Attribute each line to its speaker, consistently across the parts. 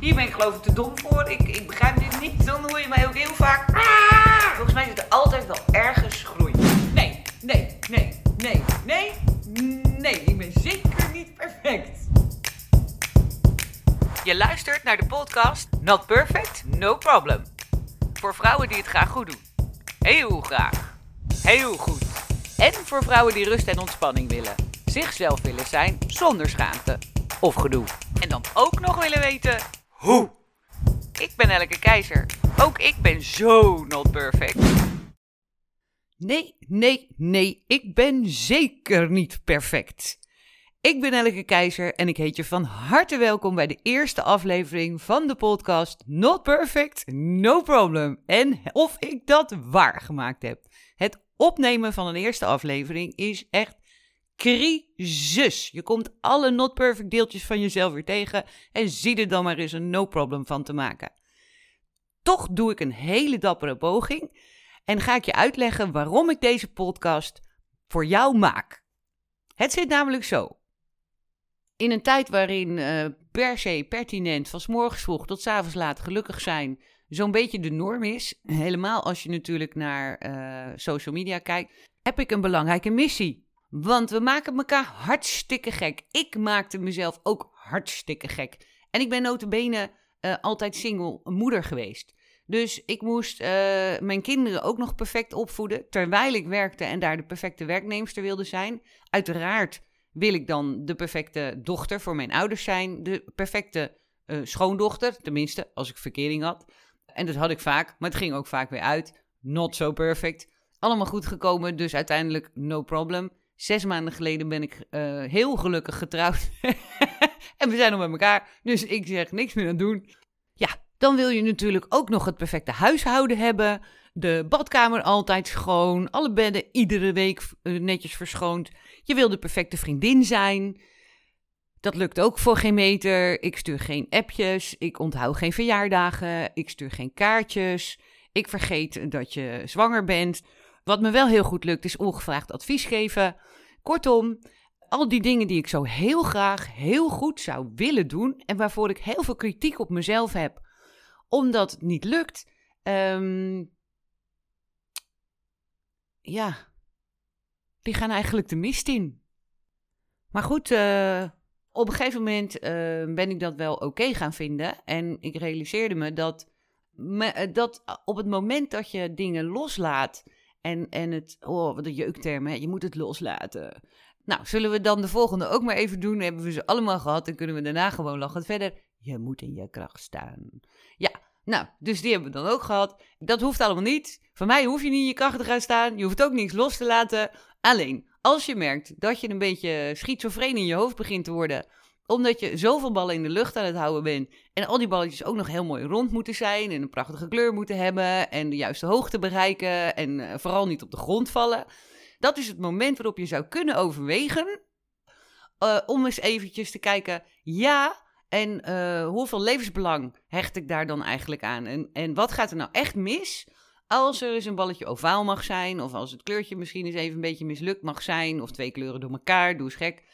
Speaker 1: Hier ben ik geloof ik te dom voor. Ik, ik begrijp dit niet. Dan hoor je mij ook heel vaak. Volgens mij zit er altijd wel ergens groei. Nee, nee, nee, nee, nee, nee. Ik ben zeker niet perfect. Je luistert naar de podcast Not Perfect, No Problem. Voor vrouwen die het graag goed doen. Heel graag. Heel goed. En voor vrouwen die rust en ontspanning willen. Zichzelf willen zijn zonder schaamte of gedoe. En dan ook nog willen weten hoe. Ik ben Elke Keizer. Ook ik ben zo not perfect. Nee, nee, nee, ik ben zeker niet perfect. Ik ben Elke Keizer en ik heet je van harte welkom bij de eerste aflevering van de podcast Not Perfect, No Problem. En of ik dat waargemaakt heb. Het opnemen van een eerste aflevering is echt crisis. Je komt alle not perfect deeltjes van jezelf weer tegen en zie er dan maar eens een no problem van te maken. Toch doe ik een hele dappere poging en ga ik je uitleggen waarom ik deze podcast voor jou maak. Het zit namelijk zo. In een tijd waarin uh, per se pertinent van morgens vroeg tot s avonds laat gelukkig zijn zo'n beetje de norm is, helemaal als je natuurlijk naar uh, social media kijkt, heb ik een belangrijke missie. Want we maken elkaar hartstikke gek. Ik maakte mezelf ook hartstikke gek. En ik ben notabene uh, altijd single moeder geweest. Dus ik moest uh, mijn kinderen ook nog perfect opvoeden, terwijl ik werkte en daar de perfecte werknemster wilde zijn. Uiteraard wil ik dan de perfecte dochter voor mijn ouders zijn, de perfecte uh, schoondochter, tenminste als ik verkering had. En dat had ik vaak, maar het ging ook vaak weer uit. Not so perfect. Allemaal goed gekomen, dus uiteindelijk no problem. Zes maanden geleden ben ik uh, heel gelukkig getrouwd. en we zijn nog met elkaar, dus ik zeg niks meer aan doen. Ja, dan wil je natuurlijk ook nog het perfecte huishouden hebben. De badkamer altijd schoon. Alle bedden iedere week uh, netjes verschoond. Je wil de perfecte vriendin zijn. Dat lukt ook voor geen meter. Ik stuur geen appjes. Ik onthoud geen verjaardagen. Ik stuur geen kaartjes. Ik vergeet dat je zwanger bent. Wat me wel heel goed lukt, is ongevraagd advies geven. Kortom, al die dingen die ik zo heel graag, heel goed zou willen doen. En waarvoor ik heel veel kritiek op mezelf heb, omdat het niet lukt. Um, ja, die gaan eigenlijk de mist in. Maar goed, uh, op een gegeven moment uh, ben ik dat wel oké gaan vinden. En ik realiseerde me dat, me, dat op het moment dat je dingen loslaat en, en het, oh, wat een jeukterm, hè? je moet het loslaten. Nou, zullen we dan de volgende ook maar even doen? Hebben we ze allemaal gehad en kunnen we daarna gewoon lachen verder. Je moet in je kracht staan. Ja, nou, dus die hebben we dan ook gehad. Dat hoeft allemaal niet. Voor mij hoef je niet in je kracht te gaan staan. Je hoeft ook niks los te laten. Alleen, als je merkt dat je een beetje schizofreen in je hoofd begint te worden omdat je zoveel ballen in de lucht aan het houden bent. En al die balletjes ook nog heel mooi rond moeten zijn. En een prachtige kleur moeten hebben. En de juiste hoogte bereiken. En uh, vooral niet op de grond vallen. Dat is het moment waarop je zou kunnen overwegen. Uh, om eens eventjes te kijken. Ja, en uh, hoeveel levensbelang hecht ik daar dan eigenlijk aan? En, en wat gaat er nou echt mis? Als er eens een balletje ovaal mag zijn. Of als het kleurtje misschien eens even een beetje mislukt mag zijn. Of twee kleuren door elkaar. Doe eens gek.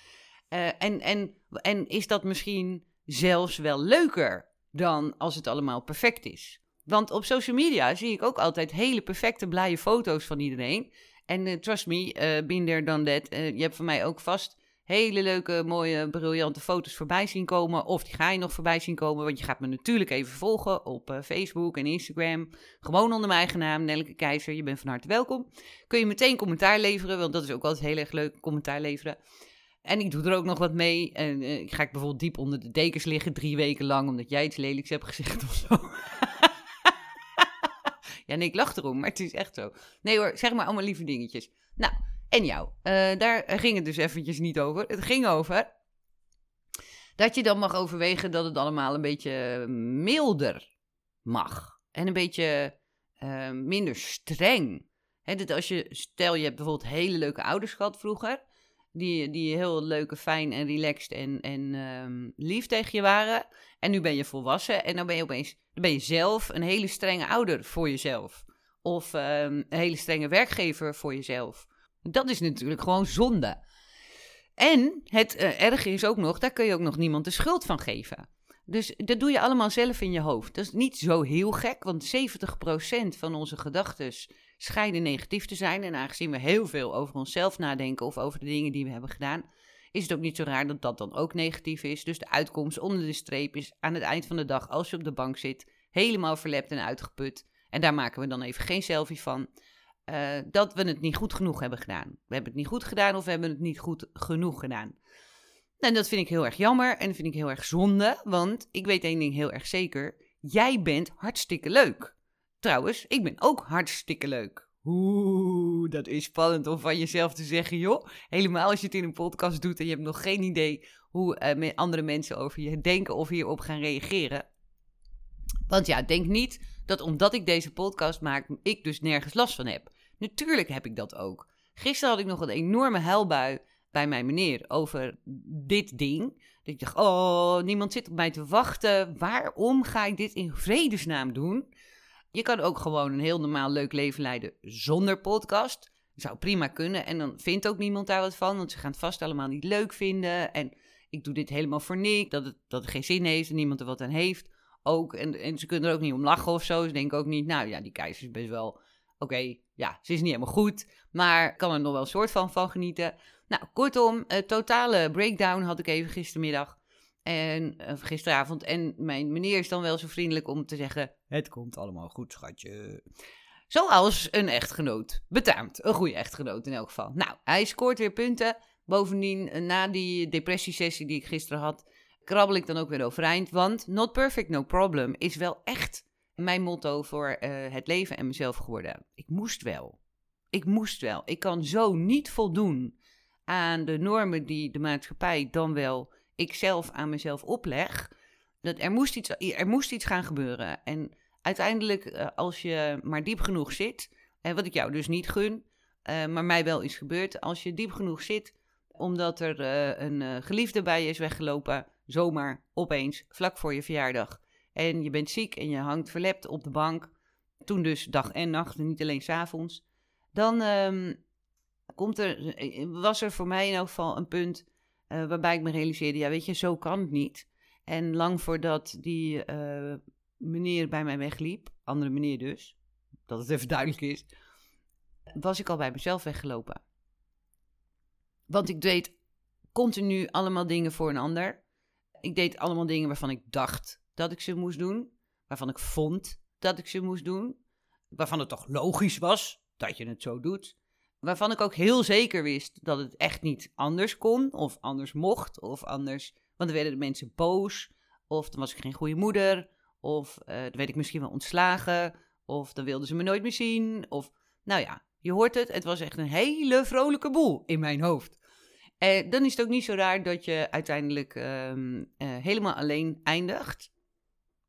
Speaker 1: Uh, en, en, en is dat misschien zelfs wel leuker dan als het allemaal perfect is? Want op social media zie ik ook altijd hele perfecte, blije foto's van iedereen. En uh, trust me, uh, been there, done that. je hebt van mij ook vast hele leuke, mooie, briljante foto's voorbij zien komen. Of die ga je nog voorbij zien komen, want je gaat me natuurlijk even volgen op Facebook en Instagram. Gewoon onder mijn eigen naam, Nelke Keizer. Je bent van harte welkom. Kun je meteen commentaar leveren, want dat is ook altijd heel erg leuk, commentaar leveren. En ik doe er ook nog wat mee. En uh, ik ga ik bijvoorbeeld diep onder de dekens liggen drie weken lang, omdat jij iets lelijks hebt gezegd of zo. ja, nee, ik lach erom, maar het is echt zo. Nee hoor, zeg maar allemaal lieve dingetjes. Nou, en jou. Uh, daar ging het dus eventjes niet over. Het ging over dat je dan mag overwegen dat het allemaal een beetje milder mag. En een beetje minder streng. Dat als je, stel je hebt bijvoorbeeld hele leuke ouders gehad vroeger die, die heel leuk, fijn en relaxed en, en um, lief tegen je waren. En nu ben je volwassen en dan ben je opeens dan ben je zelf een hele strenge ouder voor jezelf. Of um, een hele strenge werkgever voor jezelf. Dat is natuurlijk gewoon zonde. En het uh, erge is ook nog, daar kun je ook nog niemand de schuld van geven. Dus dat doe je allemaal zelf in je hoofd. Dat is niet zo heel gek, want 70% van onze gedachten schijnen negatief te zijn. En aangezien we heel veel over onszelf nadenken of over de dingen die we hebben gedaan, is het ook niet zo raar dat dat dan ook negatief is. Dus de uitkomst onder de streep is aan het eind van de dag, als je op de bank zit, helemaal verlept en uitgeput. En daar maken we dan even geen selfie van. Uh, dat we het niet goed genoeg hebben gedaan. We hebben het niet goed gedaan of we hebben het niet goed genoeg gedaan. En dat vind ik heel erg jammer en dat vind ik heel erg zonde, want ik weet één ding heel erg zeker. Jij bent hartstikke leuk. Trouwens, ik ben ook hartstikke leuk. Oeh, dat is spannend om van jezelf te zeggen, joh. Helemaal als je het in een podcast doet en je hebt nog geen idee hoe uh, andere mensen over je denken of hierop gaan reageren. Want ja, denk niet dat omdat ik deze podcast maak, ik dus nergens last van heb. Natuurlijk heb ik dat ook. Gisteren had ik nog een enorme huilbui bij mijn meneer over dit ding. Dat ik dacht, oh, niemand zit op mij te wachten. Waarom ga ik dit in vredesnaam doen? Je kan ook gewoon een heel normaal leuk leven leiden zonder podcast. Zou prima kunnen. En dan vindt ook niemand daar wat van, want ze gaan het vast allemaal niet leuk vinden. En ik doe dit helemaal voor niks, dat het, dat geen zin heeft en niemand er wat aan heeft. Ook, en, en ze kunnen er ook niet om lachen of zo. Ze denken ook niet, nou ja, die keizer is best wel... Oké, ja, ze is niet helemaal goed, maar kan er nog wel een soort van van genieten. Nou, kortom, totale breakdown had ik even gistermiddag. En uh, gisteravond. En mijn meneer is dan wel zo vriendelijk om te zeggen: Het komt allemaal goed, schatje. Zoals een echtgenoot. Betaamt. Een goede echtgenoot in elk geval. Nou, hij scoort weer punten. Bovendien, eh, na die depressiesessie die ik gisteren had, krabbel ik dan ook weer overeind. Want not perfect, no problem is wel echt mijn motto voor uh, het leven en mezelf geworden. Ik moest wel. Ik moest wel. Ik kan zo niet voldoen aan de normen die de maatschappij dan wel ik zelf aan mezelf opleg. Dat er, moest iets, er moest iets gaan gebeuren. En uiteindelijk, eh, als je maar diep genoeg zit, wat ik jou dus niet gun, uh, maar mij wel is gebeurd, als je diep genoeg zit, omdat er uh, een geliefde bij je is weggelopen, zomaar opeens, vlak voor je verjaardag, en je bent ziek en je hangt verlept op de bank, toen dus dag en nacht, en niet alleen s'avonds, dan um, komt er, was er voor mij in elk geval een punt uh, waarbij ik me realiseerde, ja weet je, zo kan het niet. En lang voordat die uh, meneer bij mij wegliep, andere meneer dus, dat het even duidelijk is, was ik al bij mezelf weggelopen. Want ik deed continu allemaal dingen voor een ander. Ik deed allemaal dingen waarvan ik dacht dat ik ze moest doen, waarvan ik vond dat ik ze moest doen, waarvan het toch logisch was dat je het zo doet waarvan ik ook heel zeker wist dat het echt niet anders kon, of anders mocht, of anders. Want dan werden de mensen boos, of dan was ik geen goede moeder, of uh, dan werd ik misschien wel ontslagen, of dan wilden ze me nooit meer zien, of. Nou ja, je hoort het, het was echt een hele vrolijke boel in mijn hoofd. En dan is het ook niet zo raar dat je uiteindelijk um, uh, helemaal alleen eindigt.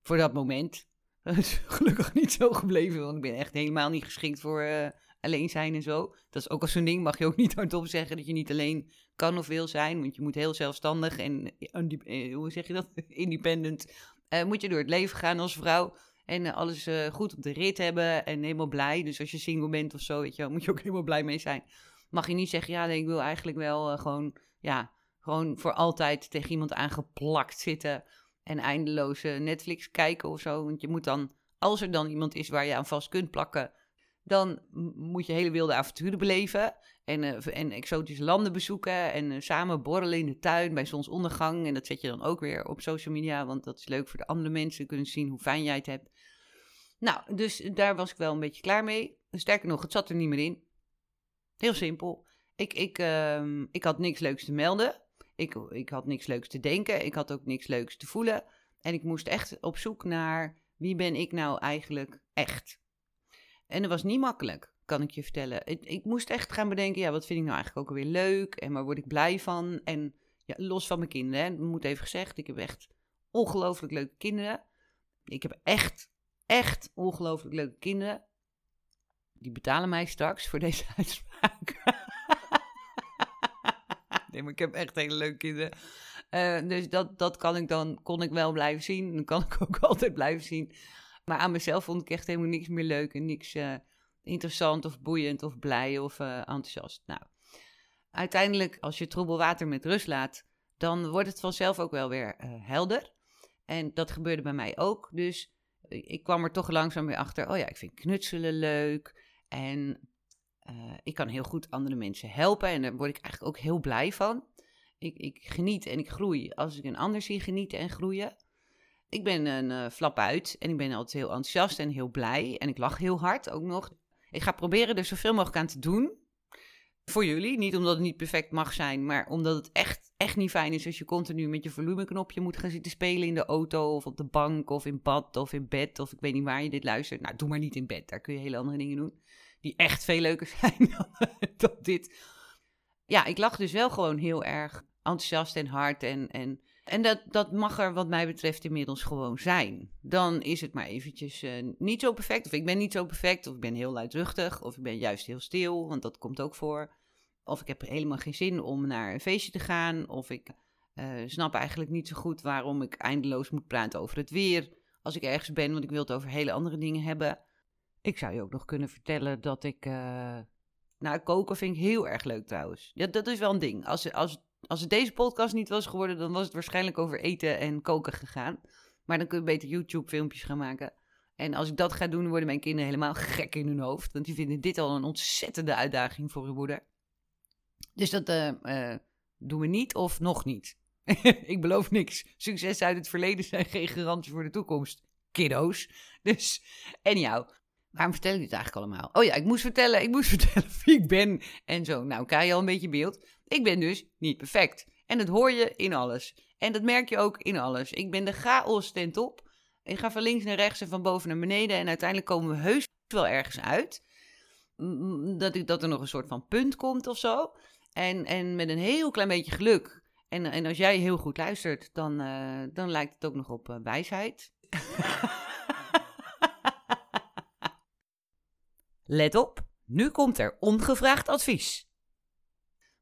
Speaker 1: Voor dat moment. Dat is gelukkig niet zo gebleven, want ik ben echt helemaal niet geschikt voor. Alleen zijn en zo. Dat is ook al zo'n ding, mag je ook niet hardop zeggen dat je niet alleen kan of wil zijn. Want je moet heel zelfstandig en, eh, hoe zeg je dat, independent, uh, moet je door het leven gaan als vrouw. En alles goed op de rit hebben en helemaal blij. Dus als je single bent of zo, weet je, moet je ook helemaal blij mee zijn. Mag je niet zeggen, ja, ik wil eigenlijk wel gewoon, ja, gewoon voor altijd tegen iemand aangeplakt zitten. En eindeloze Netflix kijken of zo. Want je moet dan, als er dan iemand is waar je aan vast kunt plakken, dan moet je hele wilde avonturen beleven. En, uh, en exotische landen bezoeken. En uh, samen borrelen in de tuin bij zonsondergang. En dat zet je dan ook weer op social media. Want dat is leuk voor de andere mensen. Kunnen zien hoe fijn jij het hebt. Nou, dus daar was ik wel een beetje klaar mee. Sterker nog, het zat er niet meer in. Heel simpel. Ik, ik, uh, ik had niks leuks te melden. Ik, ik had niks leuks te denken. Ik had ook niks leuks te voelen. En ik moest echt op zoek naar wie ben ik nou eigenlijk echt. En dat was niet makkelijk, kan ik je vertellen. Ik, moest echt gaan bedenken, ja, wat vind ik nou eigenlijk ook weer leuk? En waar word ik blij van? En ja, los van mijn kinderen, hè, moet even gezegd, ik heb echt ongelooflijk leuke kinderen. Ik heb echt, echt ongelooflijk leuke kinderen. Die betalen mij straks voor deze uitspraak. nee, maar ik heb echt hele leuke kinderen. Uh, dus dat, dat kan ik dan, kon ik wel blijven zien. Dat kan ik ook altijd blijven zien. Maar aan mezelf vond ik echt helemaal niks meer leuk en niks uh, interessant of boeiend of blij of uh, enthousiast. Nou, uiteindelijk, als je troebel water met rust laat, dan wordt het vanzelf ook wel weer uh, helder.
Speaker 2: En dat gebeurde bij mij ook. Dus ik kwam er toch langzaam weer achter. Oh ja, ik vind knutselen leuk. En ik kan heel goed andere mensen helpen. En daar word ik eigenlijk ook heel blij van. Ik, ik geniet en ik groei als ik een ander zie genieten en groeien. Ik ben een uh, flap uit en ik ben altijd heel enthousiast en heel blij. En ik lach heel hard ook nog. Ik ga proberen er zoveel mogelijk aan te doen. Voor jullie. Niet omdat het niet perfect mag zijn, maar omdat het echt, echt niet fijn is als je continu met je volumeknopje moet gaan zitten spelen in de auto of op de bank of in bad of in bed of ik weet niet waar je dit luistert. Nou, doe maar niet in bed. Daar kun je hele andere dingen doen. Die echt veel leuker zijn dan, dan dit. Ja, ik lach dus wel gewoon heel erg enthousiast en hard en, en en dat, dat mag er wat mij betreft inmiddels gewoon zijn. Dan is het maar eventjes uh, niet zo perfect. Of ik ben niet zo perfect. Of ik ben heel luidruchtig. Of ik ben juist heel stil. Want dat komt ook voor. Of ik heb helemaal geen zin om naar een feestje te gaan. Of ik uh, snap eigenlijk niet zo goed waarom ik eindeloos moet praten over het weer. Als ik ergens ben, want ik wil het over hele andere dingen hebben. Ik zou je ook nog kunnen vertellen dat ik. Uh, nou, koken vind ik heel erg leuk trouwens. Ja, dat is wel een ding. Als, als als het deze podcast niet was geworden, dan was het waarschijnlijk over eten en koken gegaan. Maar dan kun je beter YouTube-filmpjes gaan maken. En als ik dat ga doen, worden mijn kinderen helemaal gek in hun hoofd. Want die vinden dit al een ontzettende uitdaging voor hun moeder. Dus dat uh, uh, doen we niet of nog niet. ik beloof niks. Succes uit het verleden zijn geen garantie voor de toekomst. Kiddo's. Dus, en jou. Waarom vertel ik dit eigenlijk allemaal? Oh ja, ik moest vertellen, ik moest vertellen wie ik ben en zo. Nou, krijg je al een beetje beeld. Ik ben dus niet perfect. En dat hoor je in alles. En dat merk je ook in alles. Ik ben de chaos ten top. Ik ga van links naar rechts en van boven naar beneden. En uiteindelijk komen we heus wel ergens uit. Dat, ik, dat er nog een soort van punt komt of zo. En, en met een heel klein beetje geluk. En, en als jij heel goed luistert, dan, uh, dan lijkt het ook nog op uh, wijsheid. Let op, nu komt er ongevraagd advies.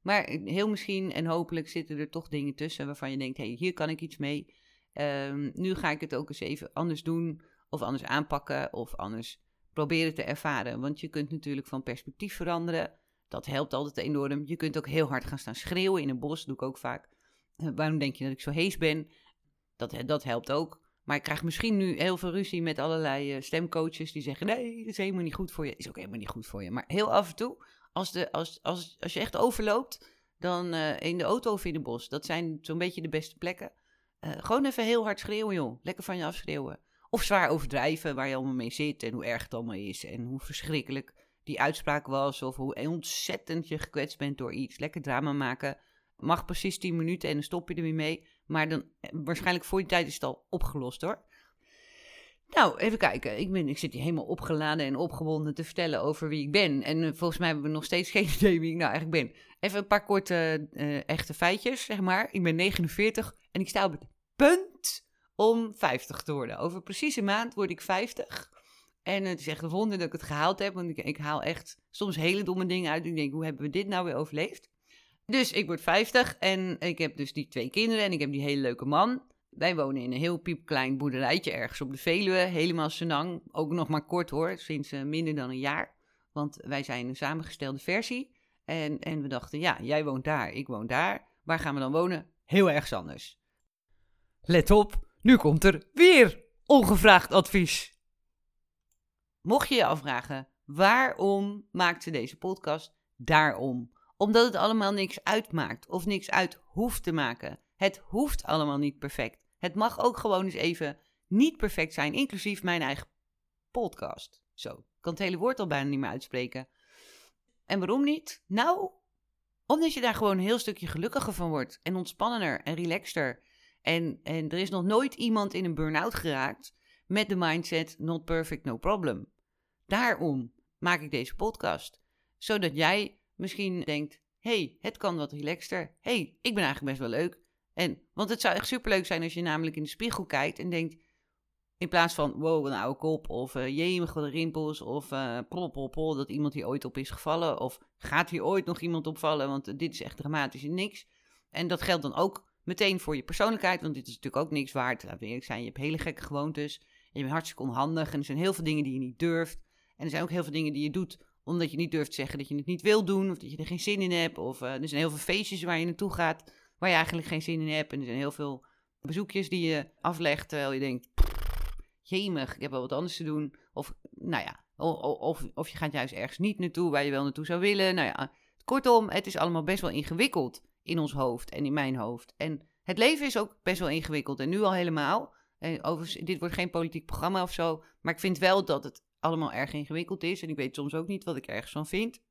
Speaker 2: Maar heel misschien en hopelijk zitten er toch dingen tussen waarvan je denkt: hé, hey, hier kan ik iets mee. Um, nu ga ik het ook eens even anders doen, of anders aanpakken, of anders proberen te ervaren. Want je kunt natuurlijk van perspectief veranderen. Dat helpt altijd enorm. Je kunt ook heel hard gaan staan schreeuwen in een bos, doe ik ook vaak. Uh, waarom denk je dat ik zo hees ben? Dat, dat helpt ook. Maar ik krijg misschien nu heel veel ruzie met allerlei uh, stemcoaches die zeggen: nee, dat is helemaal niet goed voor je. Is ook helemaal niet goed voor je. Maar heel af en toe, als, de, als, als, als je echt overloopt, dan uh, in de auto of in de bos. Dat zijn zo'n beetje de beste plekken. Uh, gewoon even heel hard schreeuwen, joh. Lekker van je afschreeuwen. Of zwaar overdrijven waar je allemaal mee zit en hoe erg het allemaal is. En hoe verschrikkelijk die uitspraak was. Of hoe ontzettend je gekwetst bent door iets. Lekker drama maken. Mag precies 10 minuten en dan stop je er weer mee. Maar dan, waarschijnlijk voor die tijd is het al opgelost hoor. Nou, even kijken. Ik, ben, ik zit hier helemaal opgeladen en opgewonden te vertellen over wie ik ben. En uh, volgens mij hebben we nog steeds geen idee wie ik nou eigenlijk ben. Even een paar korte uh, echte feitjes, zeg maar. Ik ben 49 en ik sta op het punt om 50 te worden. Over precies een maand word ik 50. En het is echt een wonder dat ik het gehaald heb. Want ik, ik haal echt soms hele domme dingen uit. Ik denk, hoe hebben we dit nou weer overleefd? Dus ik word 50 en ik heb dus die twee kinderen en ik heb die hele leuke man. Wij wonen in een heel piepklein boerderijtje ergens op de Veluwe, helemaal Senang. Ook nog maar kort hoor, sinds uh, minder dan een jaar. Want wij zijn een samengestelde versie. En, en we dachten, ja, jij woont daar, ik woon daar. Waar gaan we dan wonen? Heel ergens anders. Let op, nu komt er weer ongevraagd advies. Mocht je je afvragen, waarom maakt ze deze podcast? Daarom omdat het allemaal niks uitmaakt of niks uit hoeft te maken. Het hoeft allemaal niet perfect. Het mag ook gewoon eens even niet perfect zijn, inclusief mijn eigen podcast. Zo, ik kan het hele woord al bijna niet meer uitspreken. En waarom niet? Nou, omdat je daar gewoon een heel stukje gelukkiger van wordt. En ontspannender en relaxter. En, en er is nog nooit iemand in een burn-out geraakt met de mindset not perfect, no problem. Daarom maak ik deze podcast. Zodat jij misschien denkt: hey, het kan wat relaxter. hey, ik ben eigenlijk best wel leuk. En, want het zou echt superleuk zijn als je namelijk in de spiegel kijkt en denkt: in plaats van wow, een oude kop, of uh, wat rimpels, of uh, prol, dat iemand hier ooit op is gevallen, of gaat hier ooit nog iemand opvallen, want dit is echt dramatisch niks. En dat geldt dan ook meteen voor je persoonlijkheid, want dit is natuurlijk ook niks waard. Laten we eerlijk zijn, je hebt hele gekke gewoontes, je bent hartstikke onhandig, en er zijn heel veel dingen die je niet durft. En er zijn ook heel veel dingen die je doet omdat je niet durft te zeggen dat je het niet wil doen. Of dat je er geen zin in hebt. Of uh, er zijn heel veel feestjes waar je naartoe gaat. Waar je eigenlijk geen zin in hebt. En er zijn heel veel bezoekjes die je aflegt terwijl je denkt, jemig, ik heb wel wat anders te doen. Of, nou ja, of, of, je gaat juist ergens niet naartoe waar je wel naartoe zou willen. Nou ja, kortom, het is allemaal best wel ingewikkeld in ons hoofd en in mijn hoofd. En het leven is ook best wel ingewikkeld en nu al helemaal. En overigens, dit wordt geen politiek programma of zo, maar ik vind wel dat het allemaal erg ingewikkeld is. En ik weet soms ook niet wat ik ergens van vind.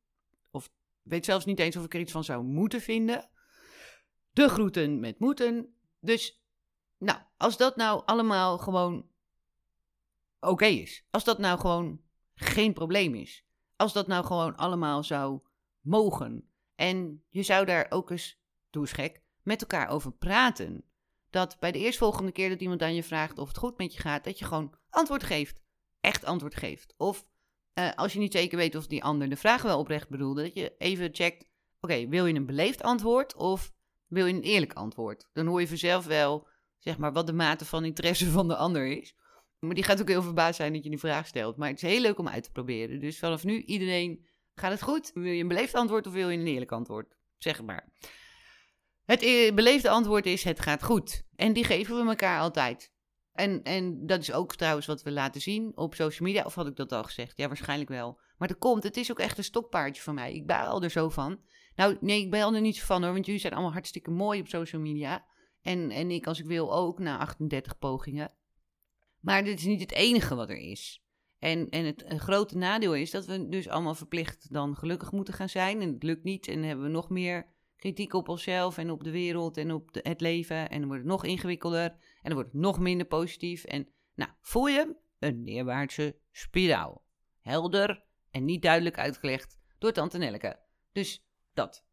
Speaker 2: Of weet zelfs niet eens of ik er iets van zou moeten vinden. De groeten met moeten. Dus, nou, als dat nou allemaal gewoon oké is. Als dat nou gewoon geen probleem is. Als dat nou gewoon allemaal zou mogen. En je zou daar ook eens, doe eens gek, met elkaar over praten. Dat bij de eerstvolgende keer dat iemand aan je vraagt of het goed met je gaat, dat je gewoon antwoord geeft. Echt antwoord geeft. Of uh, als je niet zeker weet of die ander de vraag wel oprecht bedoelde, dat je even checkt: oké, wil je een beleefd antwoord of wil je een eerlijk antwoord? Dan hoor je vanzelf wel, zeg maar, wat de mate van interesse van de ander is. Maar die gaat ook heel verbaasd zijn dat je die vraag stelt. Maar het is heel leuk om uit te proberen. Dus vanaf nu iedereen, gaat het goed? Wil je een beleefd antwoord of wil je een eerlijk antwoord? Zeg maar. Het e-, beleefde antwoord is: het gaat goed. En die geven we elkaar altijd. En, en dat is ook trouwens wat we laten zien op social media. Of had ik dat al gezegd? Ja, waarschijnlijk wel. Maar dat komt, het is ook echt een stokpaardje van mij. Ik baal er zo van. Nou, nee, ik baal er niet zo van hoor, want jullie zijn allemaal hartstikke mooi op social media. En, en ik, als ik wil, ook na 38 pogingen. Maar dit is niet het enige wat er is. En, en het grote nadeel is dat we dus allemaal verplicht dan gelukkig moeten gaan zijn. En het lukt niet. En dan hebben we nog meer kritiek op onszelf en op de wereld en op het leven. En dan wordt het nog ingewikkelder. En dan wordt het nog minder positief. En nou, voel je? Een neerwaartse spiraal. Helder en niet duidelijk uitgelegd door Tante Nelleke. Dus dat.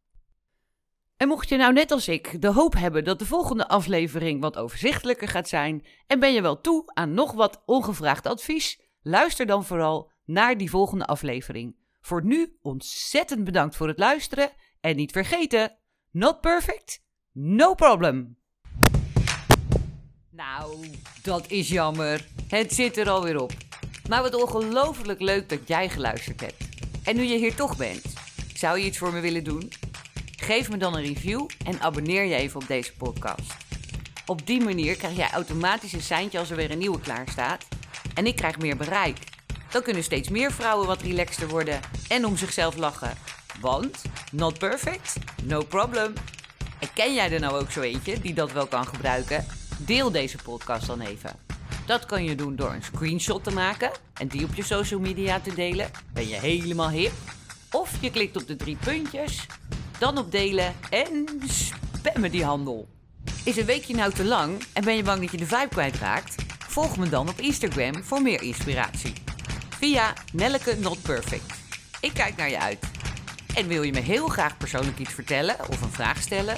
Speaker 2: En mocht je nou net als ik de hoop hebben dat de volgende aflevering wat overzichtelijker gaat zijn en ben je wel toe aan nog wat ongevraagd advies, luister dan vooral naar die volgende aflevering. Voor nu ontzettend bedankt voor het luisteren en niet vergeten, not perfect, no problem. Nou, dat is jammer. Het zit er alweer op. Maar wat ongelooflijk leuk dat jij geluisterd hebt. En nu je hier toch bent, zou je iets voor me willen doen? Geef me dan een review en abonneer je even op deze podcast. Op die manier krijg jij automatisch een seintje als er weer een nieuwe klaar staat. En ik krijg meer bereik. Dan kunnen steeds meer vrouwen wat relaxter worden en om zichzelf lachen. Want, not perfect, no problem. En ken jij er nou ook zo eentje die dat wel kan gebruiken? Deel deze podcast dan even. Dat kan je doen door een screenshot te maken en die op je social media te delen. Ben je helemaal hip? Of je klikt op de drie puntjes dan op delen en spammen die handel. Is een weekje nou te lang en ben je bang dat je de vibe kwijtraakt? Volg me dan op Instagram voor meer inspiratie. Via Nelleke Not Perfect. Ik kijk naar je uit. En wil je me heel graag persoonlijk iets vertellen of een vraag stellen?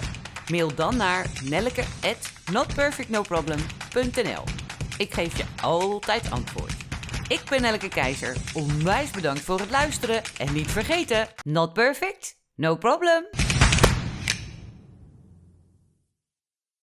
Speaker 2: Mail dan naar nelleke@notperfectnoproblem.nl. Ik geef je altijd antwoord. Ik ben Nelleke Keizer. Onwijs bedankt voor het luisteren en niet vergeten, not perfect, No problem.